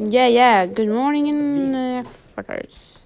Yeah, yeah. Good morning, uh, fuckers.